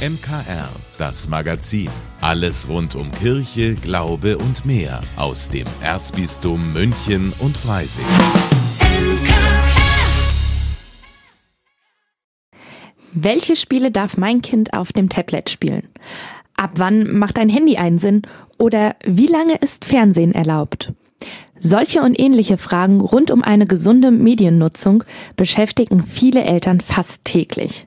MKR, das Magazin. Alles rund um Kirche, Glaube und mehr aus dem Erzbistum München und Freising. Welche Spiele darf mein Kind auf dem Tablet spielen? Ab wann macht ein Handy einen Sinn? Oder wie lange ist Fernsehen erlaubt? Solche und ähnliche Fragen rund um eine gesunde Mediennutzung beschäftigen viele Eltern fast täglich.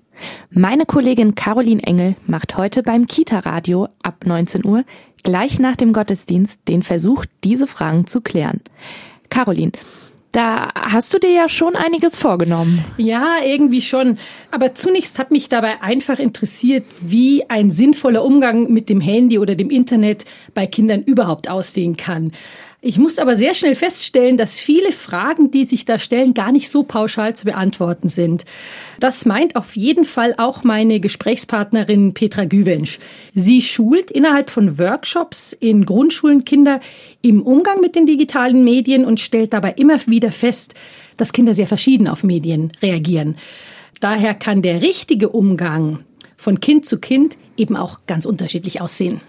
Meine Kollegin Caroline Engel macht heute beim Kita-Radio ab 19 Uhr gleich nach dem Gottesdienst den Versuch, diese Fragen zu klären. Caroline, da hast du dir ja schon einiges vorgenommen. Ja, irgendwie schon. Aber zunächst hat mich dabei einfach interessiert, wie ein sinnvoller Umgang mit dem Handy oder dem Internet bei Kindern überhaupt aussehen kann. Ich muss aber sehr schnell feststellen, dass viele Fragen, die sich da stellen, gar nicht so pauschal zu beantworten sind. Das meint auf jeden Fall auch meine Gesprächspartnerin Petra Güwensch. Sie schult innerhalb von Workshops in Grundschulen Kinder im Umgang mit den digitalen Medien und stellt dabei immer wieder fest, dass Kinder sehr verschieden auf Medien reagieren. Daher kann der richtige Umgang von Kind zu Kind eben auch ganz unterschiedlich aussehen.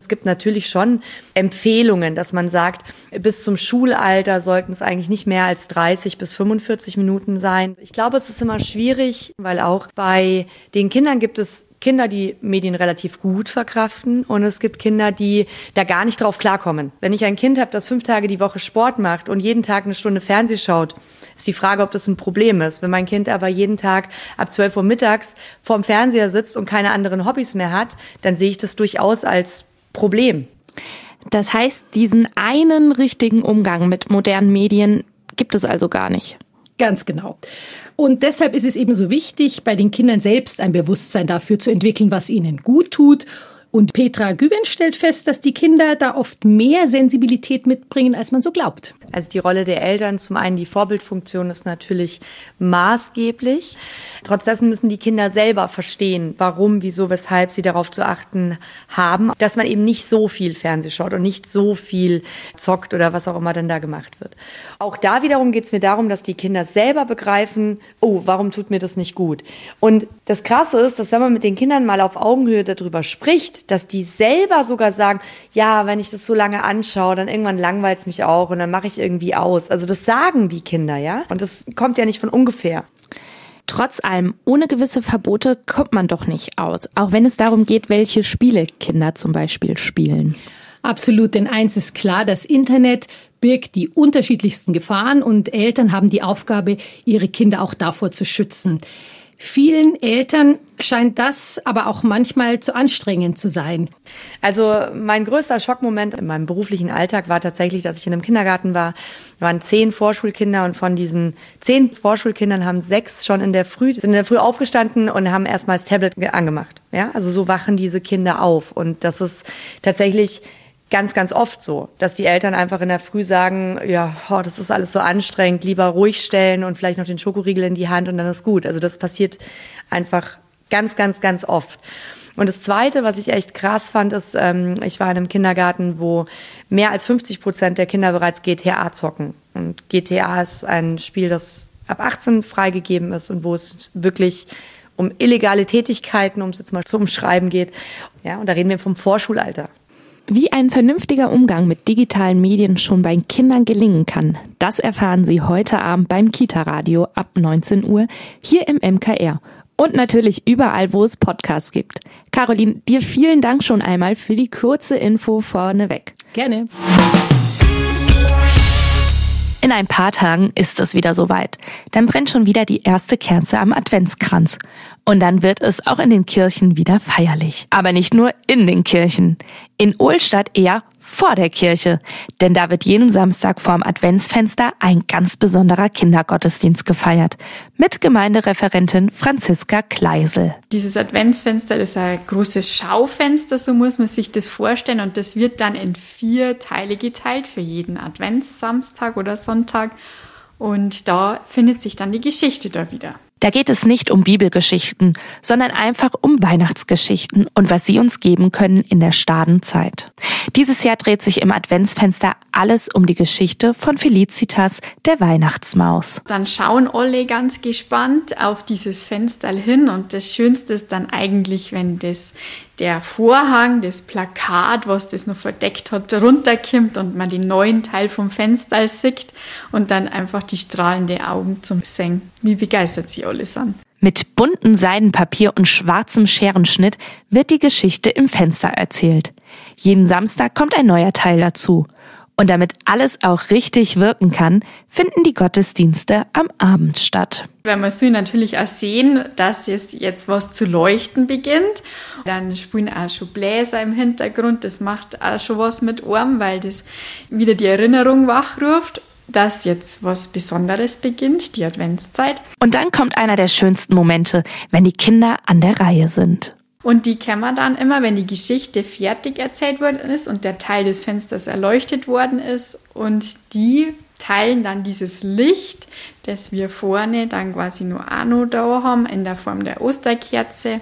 Es gibt natürlich schon Empfehlungen, dass man sagt, bis zum Schulalter sollten es eigentlich nicht mehr als 30 bis 45 Minuten sein. Ich glaube, es ist immer schwierig, weil auch bei den Kindern gibt es Kinder, die Medien relativ gut verkraften und es gibt Kinder, die da gar nicht drauf klarkommen. Wenn ich ein Kind habe, das fünf Tage die Woche Sport macht und jeden Tag eine Stunde Fernseh schaut, ist die Frage, ob das ein Problem ist. Wenn mein Kind aber jeden Tag ab 12 Uhr mittags vorm Fernseher sitzt und keine anderen Hobbys mehr hat, dann sehe ich das durchaus als Problem. Das heißt, diesen einen richtigen Umgang mit modernen Medien gibt es also gar nicht. Ganz genau. Und deshalb ist es eben so wichtig, bei den Kindern selbst ein Bewusstsein dafür zu entwickeln, was ihnen gut tut und Petra Güven stellt fest, dass die Kinder da oft mehr Sensibilität mitbringen, als man so glaubt. Also die Rolle der Eltern, zum einen die Vorbildfunktion ist natürlich maßgeblich. Trotz dessen müssen die Kinder selber verstehen, warum, wieso, weshalb sie darauf zu achten haben, dass man eben nicht so viel Fernseh schaut und nicht so viel zockt oder was auch immer dann da gemacht wird. Auch da wiederum geht es mir darum, dass die Kinder selber begreifen, oh, warum tut mir das nicht gut? Und das Krasse ist, dass wenn man mit den Kindern mal auf Augenhöhe darüber spricht, dass die selber sogar sagen, ja, wenn ich das so lange anschaue, dann irgendwann langweilt es mich auch und dann mache ich irgendwie aus. Also das sagen die Kinder, ja? Und das kommt ja nicht von ungefähr. Trotz allem, ohne gewisse Verbote kommt man doch nicht aus, auch wenn es darum geht, welche Spiele Kinder zum Beispiel spielen. Absolut, denn eins ist klar, das Internet birgt die unterschiedlichsten Gefahren und Eltern haben die Aufgabe, ihre Kinder auch davor zu schützen. Vielen Eltern scheint das aber auch manchmal zu anstrengend zu sein. Also mein größter Schockmoment in meinem beruflichen Alltag war tatsächlich, dass ich in einem Kindergarten war. Da waren zehn Vorschulkinder und von diesen zehn Vorschulkindern haben sechs schon in der Früh, sind in der Früh aufgestanden und haben erstmal das Tablet angemacht. Ja, also so wachen diese Kinder auf. Und das ist tatsächlich ganz, ganz oft so, dass die Eltern einfach in der Früh sagen, ja, oh, das ist alles so anstrengend, lieber ruhig stellen und vielleicht noch den Schokoriegel in die Hand und dann ist gut. Also das passiert einfach ganz, ganz, ganz oft. Und das Zweite, was ich echt krass fand, ist, ähm, ich war in einem Kindergarten, wo mehr als 50 Prozent der Kinder bereits GTA zocken. Und GTA ist ein Spiel, das ab 18 freigegeben ist und wo es wirklich um illegale Tätigkeiten, um es jetzt mal zu umschreiben geht. Ja, und da reden wir vom Vorschulalter. Wie ein vernünftiger Umgang mit digitalen Medien schon bei Kindern gelingen kann, das erfahren Sie heute Abend beim Kita-Radio ab 19 Uhr hier im MKR. Und natürlich überall, wo es Podcasts gibt. Caroline, dir vielen Dank schon einmal für die kurze Info vorneweg. Gerne. In ein paar Tagen ist es wieder soweit. Dann brennt schon wieder die erste Kerze am Adventskranz. Und dann wird es auch in den Kirchen wieder feierlich. Aber nicht nur in den Kirchen. In Ohlstadt eher vor der Kirche. Denn da wird jeden Samstag vorm Adventsfenster ein ganz besonderer Kindergottesdienst gefeiert. Mit Gemeindereferentin Franziska Kleisel. Dieses Adventsfenster ist ein großes Schaufenster, so muss man sich das vorstellen. Und das wird dann in vier Teile geteilt für jeden Adventssamstag oder Sonntag. Und da findet sich dann die Geschichte da wieder. Da geht es nicht um Bibelgeschichten, sondern einfach um Weihnachtsgeschichten und was sie uns geben können in der starren Zeit. Dieses Jahr dreht sich im Adventsfenster alles um die Geschichte von Felicitas, der Weihnachtsmaus. Dann schauen alle ganz gespannt auf dieses Fenster hin und das Schönste ist dann eigentlich, wenn das der Vorhang, das Plakat, was das noch verdeckt hat, runterkommt und man den neuen Teil vom Fenster sieht und dann einfach die strahlenden Augen zum Singen. Wie begeistert sie alle sind. Mit bunten Seidenpapier und schwarzem Scherenschnitt wird die Geschichte im Fenster erzählt. Jeden Samstag kommt ein neuer Teil dazu. Und damit alles auch richtig wirken kann, finden die Gottesdienste am Abend statt. Wenn wir so natürlich auch sehen, dass es jetzt was zu leuchten beginnt, dann spielen auch schon Bläser im Hintergrund. Das macht auch schon was mit Ohren, weil das wieder die Erinnerung wachruft dass jetzt was Besonderes beginnt, die Adventszeit. Und dann kommt einer der schönsten Momente, wenn die Kinder an der Reihe sind. Und die kann man dann immer, wenn die Geschichte fertig erzählt worden ist und der Teil des Fensters erleuchtet worden ist und die teilen dann dieses Licht, das wir vorne dann quasi nur auch da haben, in der Form der Osterkerze,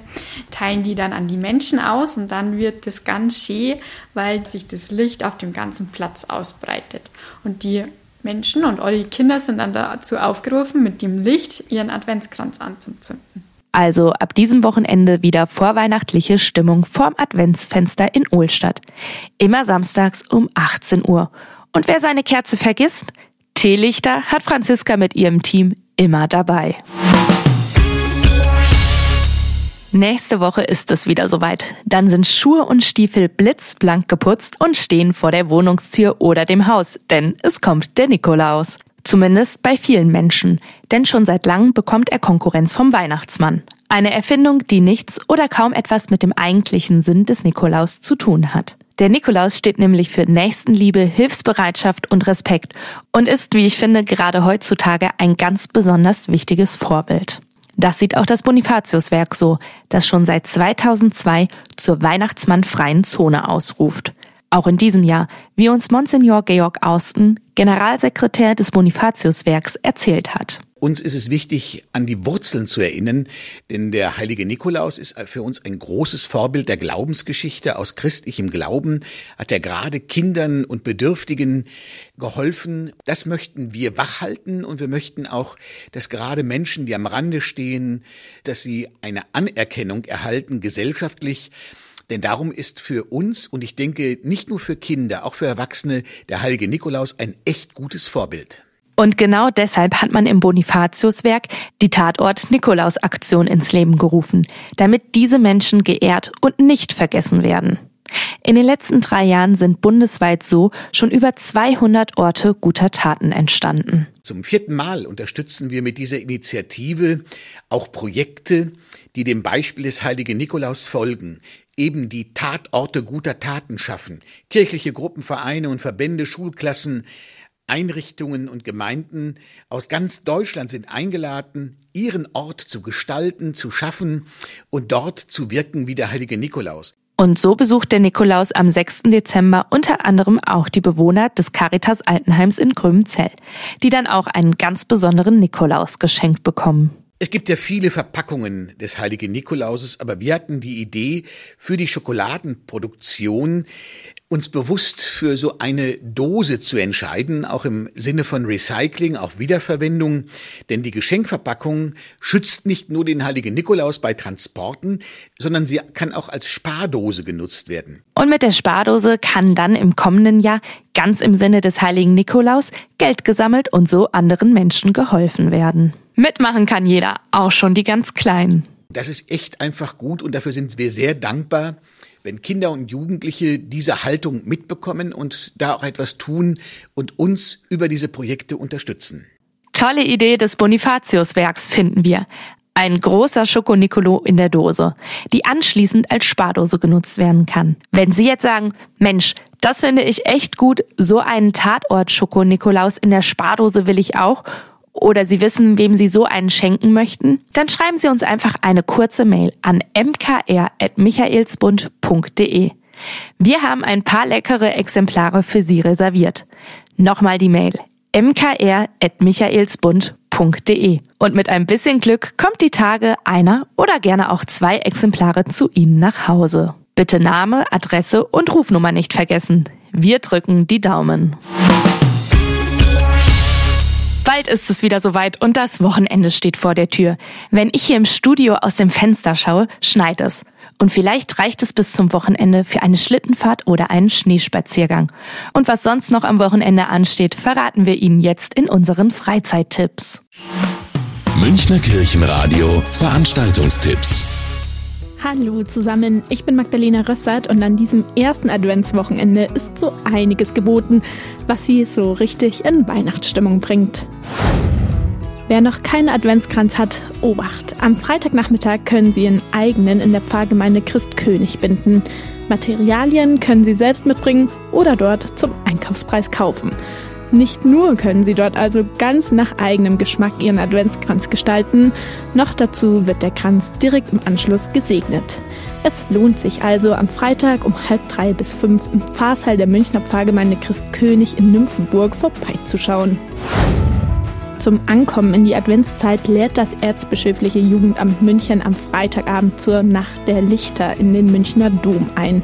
teilen die dann an die Menschen aus und dann wird das ganz schön, weil sich das Licht auf dem ganzen Platz ausbreitet. Und die Menschen und alle Kinder sind dann dazu aufgerufen, mit dem Licht ihren Adventskranz anzuzünden. Also ab diesem Wochenende wieder vorweihnachtliche Stimmung vorm Adventsfenster in Ohlstadt. Immer samstags um 18 Uhr. Und wer seine Kerze vergisst, Teelichter hat Franziska mit ihrem Team immer dabei. Nächste Woche ist es wieder soweit. Dann sind Schuhe und Stiefel blitzblank geputzt und stehen vor der Wohnungstür oder dem Haus, denn es kommt der Nikolaus. Zumindest bei vielen Menschen, denn schon seit langem bekommt er Konkurrenz vom Weihnachtsmann. Eine Erfindung, die nichts oder kaum etwas mit dem eigentlichen Sinn des Nikolaus zu tun hat. Der Nikolaus steht nämlich für Nächstenliebe, Hilfsbereitschaft und Respekt und ist, wie ich finde, gerade heutzutage ein ganz besonders wichtiges Vorbild. Das sieht auch das Bonifatiuswerk so, das schon seit 2002 zur Weihnachtsmannfreien Zone ausruft. Auch in diesem Jahr, wie uns Monsignor Georg Austen, Generalsekretär des Bonifatiuswerks, erzählt hat. Uns ist es wichtig, an die Wurzeln zu erinnern, denn der heilige Nikolaus ist für uns ein großes Vorbild der Glaubensgeschichte. Aus christlichem Glauben hat er gerade Kindern und Bedürftigen geholfen. Das möchten wir wachhalten und wir möchten auch, dass gerade Menschen, die am Rande stehen, dass sie eine Anerkennung erhalten gesellschaftlich. Denn darum ist für uns und ich denke nicht nur für Kinder, auch für Erwachsene der heilige Nikolaus ein echt gutes Vorbild. Und genau deshalb hat man im Bonifatiuswerk die Tatort-Nikolaus-Aktion ins Leben gerufen, damit diese Menschen geehrt und nicht vergessen werden. In den letzten drei Jahren sind bundesweit so schon über 200 Orte guter Taten entstanden. Zum vierten Mal unterstützen wir mit dieser Initiative auch Projekte, die dem Beispiel des heiligen Nikolaus folgen, eben die Tatorte guter Taten schaffen. Kirchliche Gruppen, Vereine und Verbände, Schulklassen, Einrichtungen und Gemeinden aus ganz Deutschland sind eingeladen, ihren Ort zu gestalten, zu schaffen und dort zu wirken wie der heilige Nikolaus. Und so besucht der Nikolaus am 6. Dezember unter anderem auch die Bewohner des Caritas Altenheims in Grümzell, die dann auch einen ganz besonderen Nikolaus geschenkt bekommen. Es gibt ja viele Verpackungen des heiligen Nikolauses, aber wir hatten die Idee für die Schokoladenproduktion uns bewusst für so eine Dose zu entscheiden, auch im Sinne von Recycling, auch Wiederverwendung. Denn die Geschenkverpackung schützt nicht nur den heiligen Nikolaus bei Transporten, sondern sie kann auch als Spardose genutzt werden. Und mit der Spardose kann dann im kommenden Jahr ganz im Sinne des heiligen Nikolaus Geld gesammelt und so anderen Menschen geholfen werden. Mitmachen kann jeder, auch schon die ganz Kleinen. Das ist echt einfach gut und dafür sind wir sehr dankbar wenn Kinder und Jugendliche diese Haltung mitbekommen und da auch etwas tun und uns über diese Projekte unterstützen. Tolle Idee des Bonifatiuswerks finden wir. Ein großer Schokonicolo in der Dose, die anschließend als Spardose genutzt werden kann. Wenn Sie jetzt sagen, Mensch, das finde ich echt gut, so einen Tatort Schokonikolaus in der Spardose will ich auch oder Sie wissen, wem Sie so einen schenken möchten, dann schreiben Sie uns einfach eine kurze Mail an mkr.michaelsbund.de. Wir haben ein paar leckere Exemplare für Sie reserviert. Nochmal die Mail mkr.michaelsbund.de. Und mit ein bisschen Glück kommt die Tage einer oder gerne auch zwei Exemplare zu Ihnen nach Hause. Bitte Name, Adresse und Rufnummer nicht vergessen. Wir drücken die Daumen. Bald ist es wieder soweit und das Wochenende steht vor der Tür. Wenn ich hier im Studio aus dem Fenster schaue, schneit es. Und vielleicht reicht es bis zum Wochenende für eine Schlittenfahrt oder einen Schneespaziergang. Und was sonst noch am Wochenende ansteht, verraten wir Ihnen jetzt in unseren Freizeittipps. Münchner Kirchenradio Veranstaltungstipps. Hallo zusammen, ich bin Magdalena Rössert und an diesem ersten Adventswochenende ist so einiges geboten, was Sie so richtig in Weihnachtsstimmung bringt. Wer noch keinen Adventskranz hat, Obacht. Am Freitagnachmittag können Sie Ihren eigenen in der Pfarrgemeinde Christkönig binden. Materialien können Sie selbst mitbringen oder dort zum Einkaufspreis kaufen. Nicht nur können Sie dort also ganz nach eigenem Geschmack Ihren Adventskranz gestalten, noch dazu wird der Kranz direkt im Anschluss gesegnet. Es lohnt sich also am Freitag um halb drei bis fünf im Pfarrsaal der Münchner Pfarrgemeinde Christkönig in Nymphenburg vorbeizuschauen. Zum Ankommen in die Adventszeit lädt das Erzbischöfliche Jugendamt München am Freitagabend zur Nacht der Lichter in den Münchner Dom ein.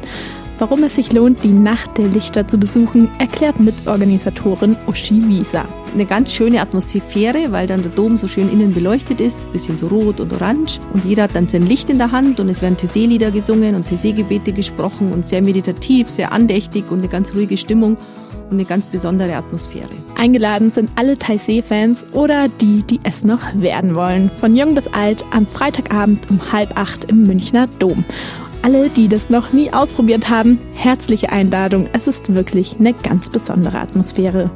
Warum es sich lohnt, die Nacht der Lichter zu besuchen, erklärt Mitorganisatorin Uschi Wieser. Eine ganz schöne Atmosphäre, weil dann der Dom so schön innen beleuchtet ist, bisschen so rot und orange. Und jeder hat dann sein Licht in der Hand und es werden Tessé-Lieder gesungen und Tessé-Gebete gesprochen und sehr meditativ, sehr andächtig und eine ganz ruhige Stimmung und eine ganz besondere Atmosphäre. Eingeladen sind alle Taizé-Fans oder die, die es noch werden wollen. Von jung bis alt am Freitagabend um halb acht im Münchner Dom alle, die das noch nie ausprobiert haben, herzliche Einladung. Es ist wirklich eine ganz besondere Atmosphäre.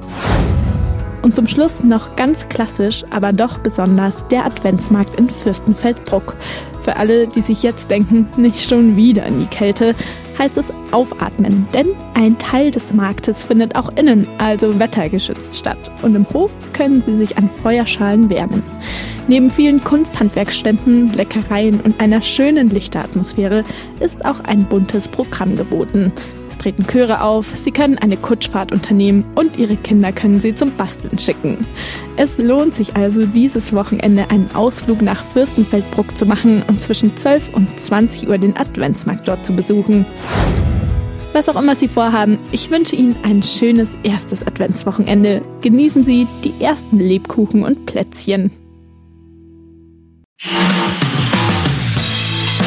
Und zum Schluss noch ganz klassisch, aber doch besonders der Adventsmarkt in Fürstenfeldbruck. Für alle, die sich jetzt denken, nicht schon wieder in die Kälte, heißt es aufatmen, denn ein Teil des Marktes findet auch innen, also wettergeschützt statt. Und im Hof können Sie sich an Feuerschalen wärmen. Neben vielen Kunsthandwerkständen, Leckereien und einer schönen Lichteratmosphäre ist auch ein buntes Programm geboten treten Chöre auf, sie können eine Kutschfahrt unternehmen und ihre Kinder können sie zum Basteln schicken. Es lohnt sich also, dieses Wochenende einen Ausflug nach Fürstenfeldbruck zu machen und zwischen 12 und 20 Uhr den Adventsmarkt dort zu besuchen. Was auch immer Sie vorhaben, ich wünsche Ihnen ein schönes erstes Adventswochenende. Genießen Sie die ersten Lebkuchen und Plätzchen.